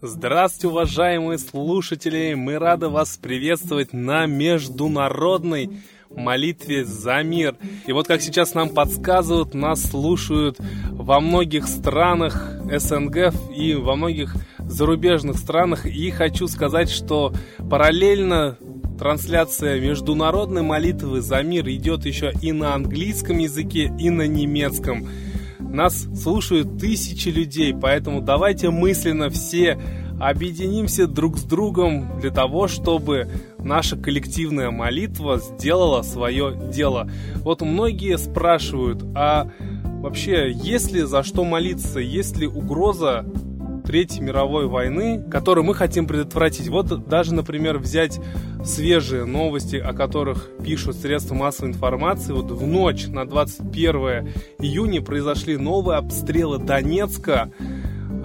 Здравствуйте, уважаемые слушатели! Мы рады вас приветствовать на международной молитве за мир. И вот как сейчас нам подсказывают, нас слушают во многих странах СНГ и во многих зарубежных странах. И хочу сказать, что параллельно трансляция международной молитвы за мир идет еще и на английском языке, и на немецком. Нас слушают тысячи людей, поэтому давайте мысленно все объединимся друг с другом для того, чтобы наша коллективная молитва сделала свое дело. Вот многие спрашивают, а вообще есть ли за что молиться, есть ли угроза Третьей мировой войны, которую мы хотим предотвратить. Вот даже, например, взять свежие новости, о которых пишут средства массовой информации. Вот в ночь на 21 июня произошли новые обстрелы Донецка.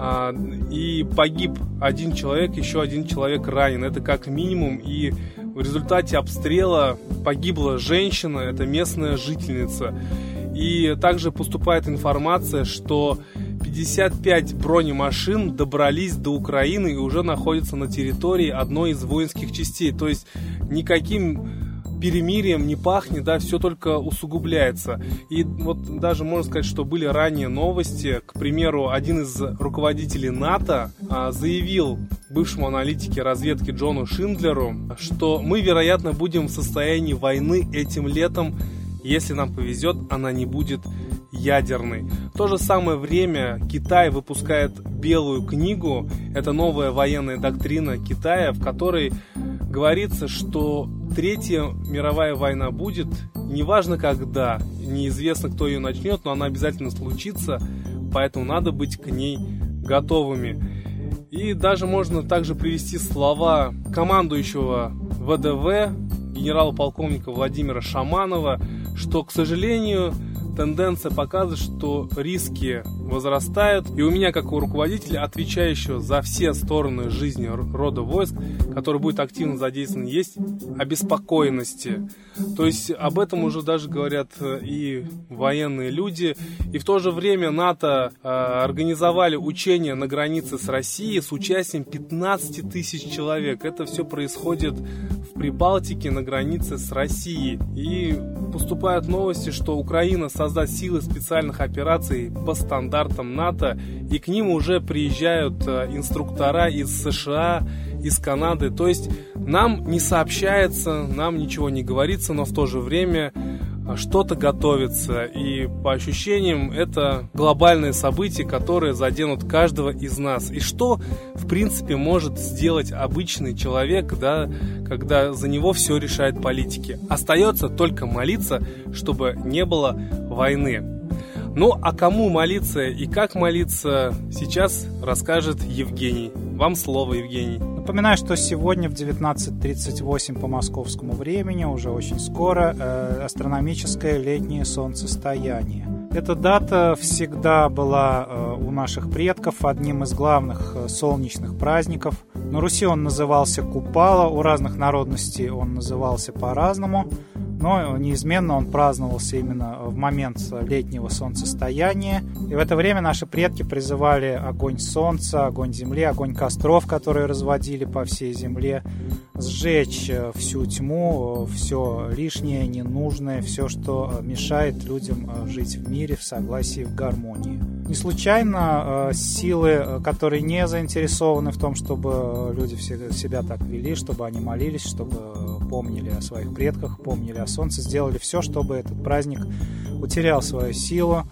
А, и погиб один человек, еще один человек ранен. Это как минимум. И в результате обстрела погибла женщина, это местная жительница. И также поступает информация, что 55 бронемашин добрались до Украины и уже находятся на территории одной из воинских частей. То есть никаким перемирием не пахнет, да, все только усугубляется. И вот даже можно сказать, что были ранее новости. К примеру, один из руководителей НАТО а, заявил бывшему аналитике разведки Джону Шиндлеру, что мы, вероятно, будем в состоянии войны этим летом, если нам повезет, она не будет ядерной. В то же самое время Китай выпускает белую книгу, это новая военная доктрина Китая, в которой говорится, что Третья мировая война будет, неважно когда, неизвестно, кто ее начнет, но она обязательно случится, поэтому надо быть к ней готовыми. И даже можно также привести слова командующего ВДВ, генерала-полковника Владимира Шаманова, что, к сожалению, тенденция показывает, что риски возрастают. И у меня, как у руководителя, отвечающего за все стороны жизни рода войск, который будет активно задействован, есть обеспокоенности. То есть об этом уже даже говорят э, и военные люди. И в то же время НАТО э, организовали учения на границе с Россией с участием 15 тысяч человек. Это все происходит в Прибалтике на границе с Россией. И поступают новости, что Украина создаст силы специальных операций по стандартам НАТО, и к ним уже приезжают э, инструктора из США, из Канады. То есть нам не сообщается, нам ничего не говорится, но в то же время что-то готовится. И по ощущениям это глобальные события, которые заденут каждого из нас. И что, в принципе, может сделать обычный человек, да, когда за него все решает политики? Остается только молиться, чтобы не было войны. Ну, а кому молиться и как молиться, сейчас расскажет Евгений. Вам слово, Евгений. Напоминаю, что сегодня в 19.38 по московскому времени, уже очень скоро, э, астрономическое летнее солнцестояние. Эта дата всегда была э, у наших предков одним из главных э, солнечных праздников. На Руси он назывался Купала, у разных народностей он назывался по-разному но неизменно он праздновался именно в момент летнего солнцестояния. И в это время наши предки призывали огонь солнца, огонь земли, огонь костров, которые разводили по всей земле, сжечь всю тьму, все лишнее, ненужное, все, что мешает людям жить в мире, в согласии, в гармонии. Не случайно силы, которые не заинтересованы в том, чтобы люди себя так вели, чтобы они молились, чтобы помнили о своих предках, помнили о солнце, сделали все, чтобы этот праздник утерял свою силу.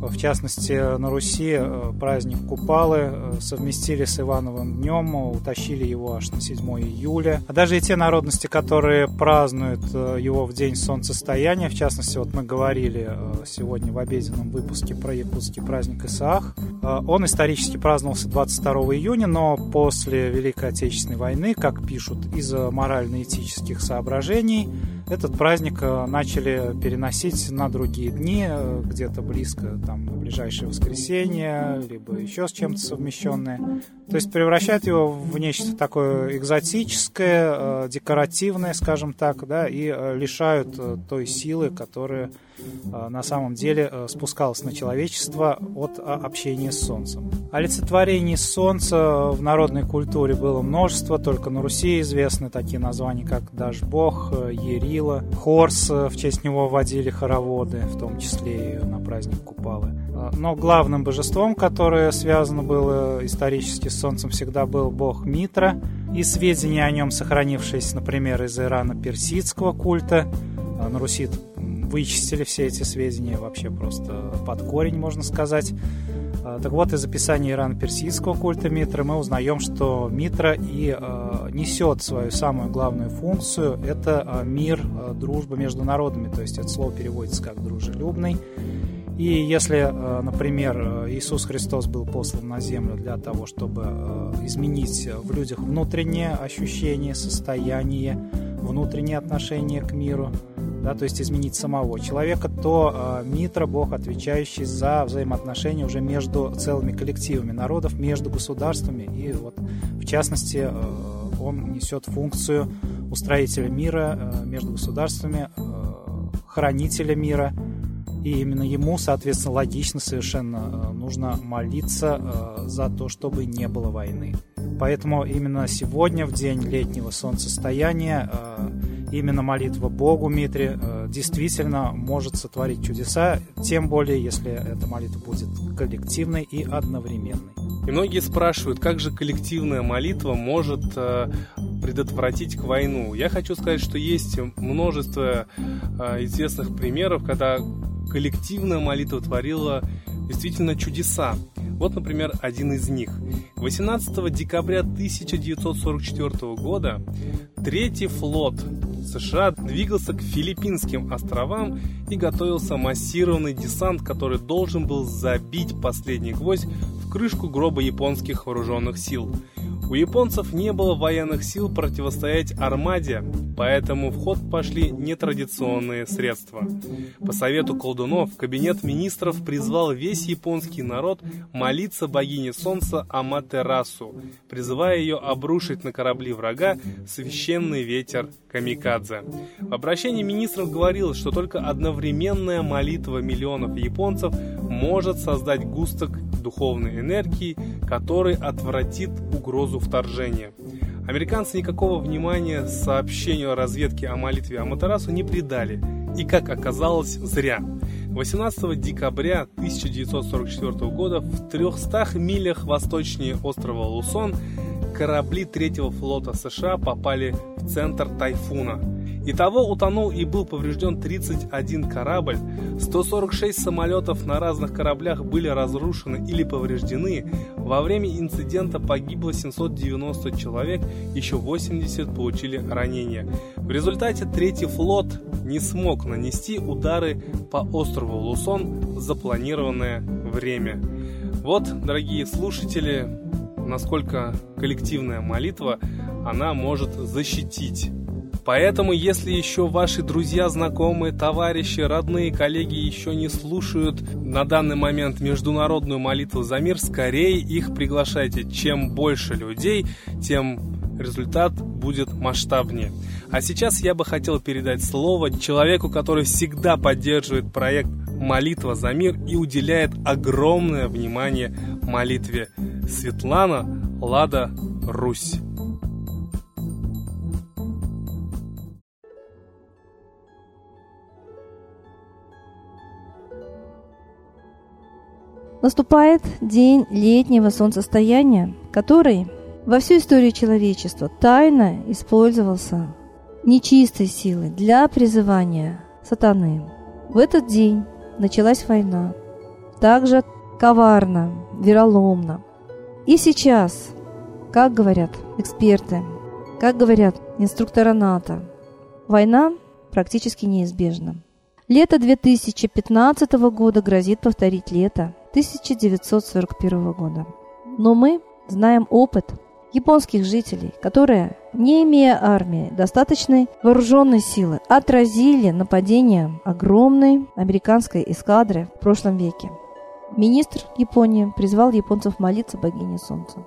В частности, на Руси э, праздник Купалы э, совместили с Ивановым днем, утащили его аж на 7 июля. А даже и те народности, которые празднуют э, его в день солнцестояния, в частности, вот мы говорили сегодня в обеденном выпуске про якутский праздник Исаах, он исторически праздновался 22 июня, но после Великой Отечественной войны, как пишут, из-за морально-этических соображений, этот праздник э, начали переносить на другие дни, э, где-то близко, там, на ближайшее воскресенье, либо еще с чем-то совмещенное. То есть превращать его в нечто такое экзотическое, декоративное, скажем так, да, и лишают той силы, которая на самом деле спускалась на человечество от общения с Солнцем. Олицетворений Солнца в народной культуре было множество, только на Руси известны такие названия, как Дашбог, Ерила, Хорс, в честь него водили хороводы, в том числе и на праздник Купалы. Но главным божеством, которое связано было исторически с Солнцем, всегда был бог Митра, и сведения о нем, сохранившиеся, например, из ирано-персидского культа, на Руси вычистили все эти сведения вообще просто под корень, можно сказать. А, так вот, из описания ирано-персидского культа Митра мы узнаем, что Митра и э, несет свою самую главную функцию – это э, мир, э, дружба между народами, то есть это слово переводится как «дружелюбный». И если, например, Иисус Христос был послан на землю для того, чтобы изменить в людях внутреннее ощущение, состояние, внутреннее отношение к миру, да, то есть изменить самого человека, то э, Митра, Бог, отвечающий за взаимоотношения уже между целыми коллективами народов, между государствами, и вот в частности э, он несет функцию устроителя мира э, между государствами, э, хранителя мира, и именно ему, соответственно, логично совершенно нужно молиться за то, чтобы не было войны. Поэтому именно сегодня, в день летнего солнцестояния, именно молитва Богу Митре э, действительно может сотворить чудеса, тем более, если эта молитва будет коллективной и одновременной. И многие спрашивают, как же коллективная молитва может э, предотвратить к войну. Я хочу сказать, что есть множество э, известных примеров, когда коллективная молитва творила действительно чудеса. Вот, например, один из них. 18 декабря 1944 года Третий флот США двигался к Филиппинским островам и готовился массированный десант, который должен был забить последний гвоздь в крышку гроба японских вооруженных сил. У японцев не было военных сил противостоять армаде, поэтому в ход пошли нетрадиционные средства. По совету колдунов кабинет министров призвал весь японский народ молиться богине солнца Аматерасу, призывая ее обрушить на корабли врага священный ветер Камикадзе. В обращении министров говорилось, что только одновременная молитва миллионов японцев может создать густок духовной энергии, который отвратит угрозу вторжения. Американцы никакого внимания сообщению о разведке о молитве Аматерасу не придали, и, как оказалось, зря. 18 декабря 1944 года в 300 милях восточнее острова Лусон корабли третьего флота США попали в центр тайфуна – Итого утонул и был поврежден 31 корабль, 146 самолетов на разных кораблях были разрушены или повреждены, во время инцидента погибло 790 человек, еще 80 получили ранения. В результате третий флот не смог нанести удары по острову Лусон в запланированное время. Вот, дорогие слушатели, насколько коллективная молитва, она может защитить Поэтому, если еще ваши друзья, знакомые, товарищи, родные, коллеги еще не слушают на данный момент международную молитву за мир, скорее их приглашайте. Чем больше людей, тем результат будет масштабнее. А сейчас я бы хотел передать слово человеку, который всегда поддерживает проект «Молитва за мир» и уделяет огромное внимание молитве. Светлана Лада Русь. Наступает день летнего солнцестояния, который во всю историю человечества тайно использовался нечистой силой для призывания сатаны. В этот день началась война, также коварно, вероломно. И сейчас, как говорят эксперты, как говорят инструктора НАТО, война практически неизбежна. Лето 2015 года грозит повторить лето 1941 года. Но мы знаем опыт японских жителей, которые, не имея армии, достаточной вооруженной силы, отразили нападение огромной американской эскадры в прошлом веке. Министр Японии призвал японцев молиться богине Солнца.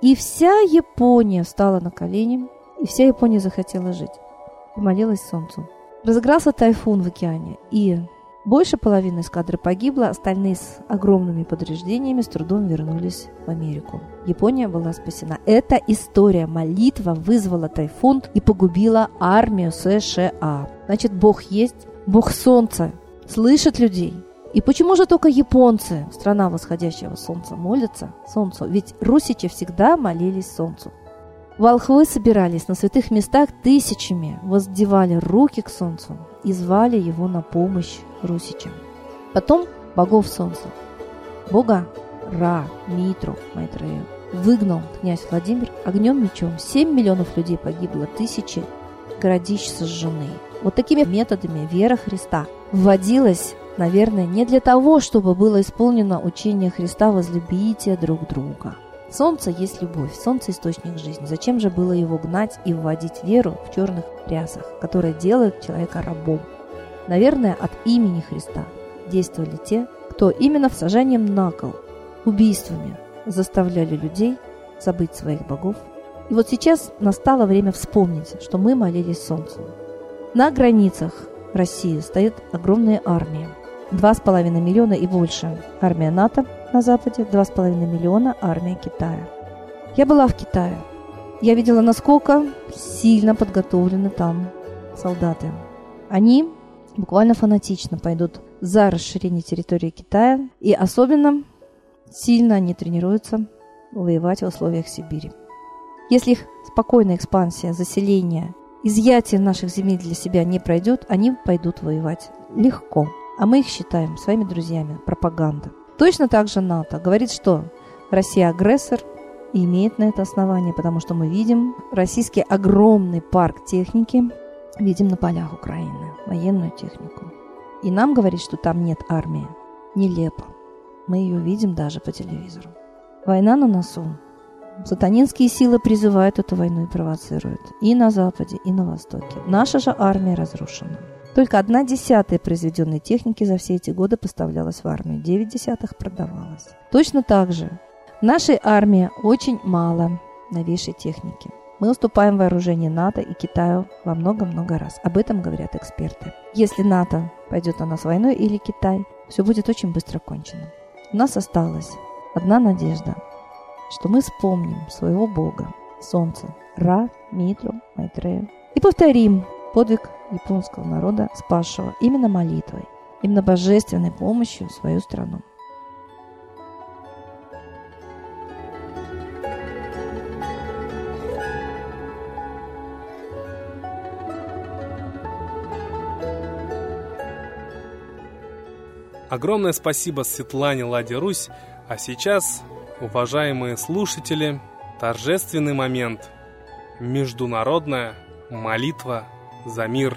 И вся Япония встала на колени, и вся Япония захотела жить. И молилась Солнцу. Разыгрался тайфун в океане, и больше половины эскадры погибло, остальные с огромными повреждениями с трудом вернулись в Америку. Япония была спасена. Эта история, молитва вызвала тайфун и погубила армию США. Значит, Бог есть, Бог Солнца, слышит людей. И почему же только японцы, страна восходящего солнца, молятся солнцу? Ведь русичи всегда молились солнцу. Волхвы собирались на святых местах тысячами, воздевали руки к солнцу и звали его на помощь русичам. Потом богов солнца, бога Ра, Митру, Майтрею, выгнал князь Владимир огнем мечом. Семь миллионов людей погибло, тысячи городищ сожжены. Вот такими методами вера Христа вводилась, наверное, не для того, чтобы было исполнено учение Христа «возлюбите друг друга», Солнце есть любовь, солнце – источник жизни. Зачем же было его гнать и вводить веру в черных рясах, которые делают человека рабом? Наверное, от имени Христа действовали те, кто именно в сажанием на кол, убийствами заставляли людей забыть своих богов. И вот сейчас настало время вспомнить, что мы молились Солнцу. На границах России стоит огромная армия. Два с половиной миллиона и больше армия НАТО – на Западе, 2,5 миллиона армия Китая. Я была в Китае. Я видела, насколько сильно подготовлены там солдаты. Они буквально фанатично пойдут за расширение территории Китая, и особенно сильно они тренируются воевать в условиях Сибири. Если их спокойная экспансия, заселение, изъятие наших земель для себя не пройдет, они пойдут воевать легко. А мы их считаем своими друзьями. Пропаганда. Точно так же НАТО говорит, что Россия агрессор и имеет на это основание, потому что мы видим российский огромный парк техники, видим на полях Украины, военную технику. И нам говорит, что там нет армии. Нелепо. Мы ее видим даже по телевизору. Война на носу. Сатанинские силы призывают эту войну и провоцируют. И на Западе, и на Востоке. Наша же армия разрушена. Только одна десятая произведенной техники за все эти годы поставлялась в армию, девять десятых продавалось. Точно так же в нашей армии очень мало новейшей техники. Мы уступаем вооружение НАТО и Китаю во много-много раз. Об этом говорят эксперты. Если НАТО пойдет на нас войной или Китай, все будет очень быстро кончено. У нас осталась одна надежда, что мы вспомним своего Бога, Солнце, Ра, Митру, Майтрею, и повторим подвиг японского народа, спасшего именно молитвой, именно божественной помощью свою страну. Огромное спасибо Светлане Ладе Русь. А сейчас, уважаемые слушатели, торжественный момент. Международная молитва за мир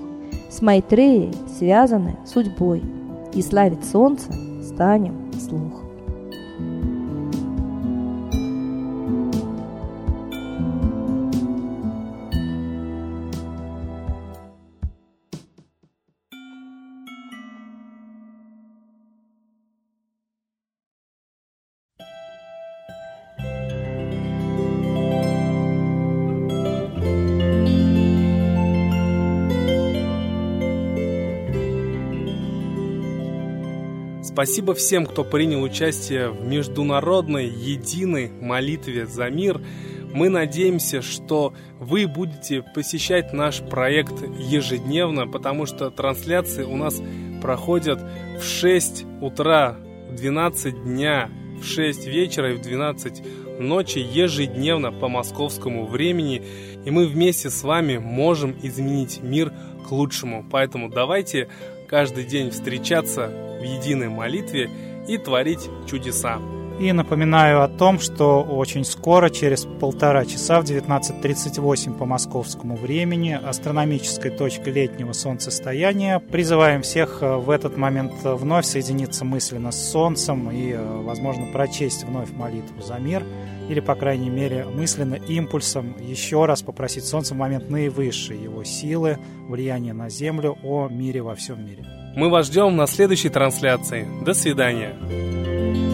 С Майтреей связаны судьбой, и славить солнце станем вслух. Спасибо всем, кто принял участие в международной единой молитве за мир. Мы надеемся, что вы будете посещать наш проект ежедневно, потому что трансляции у нас проходят в 6 утра, в 12 дня, в 6 вечера и в 12 ночи ежедневно по московскому времени. И мы вместе с вами можем изменить мир к лучшему. Поэтому давайте каждый день встречаться в единой молитве и творить чудеса. И напоминаю о том, что очень скоро, через полтора часа в 19.38 по московскому времени, астрономической точкой летнего солнцестояния, призываем всех в этот момент вновь соединиться мысленно с Солнцем и, возможно, прочесть вновь молитву за мир, или, по крайней мере, мысленно импульсом еще раз попросить Солнце в момент наивысшей его силы, влияния на Землю, о мире во всем мире. Мы вас ждем на следующей трансляции. До свидания.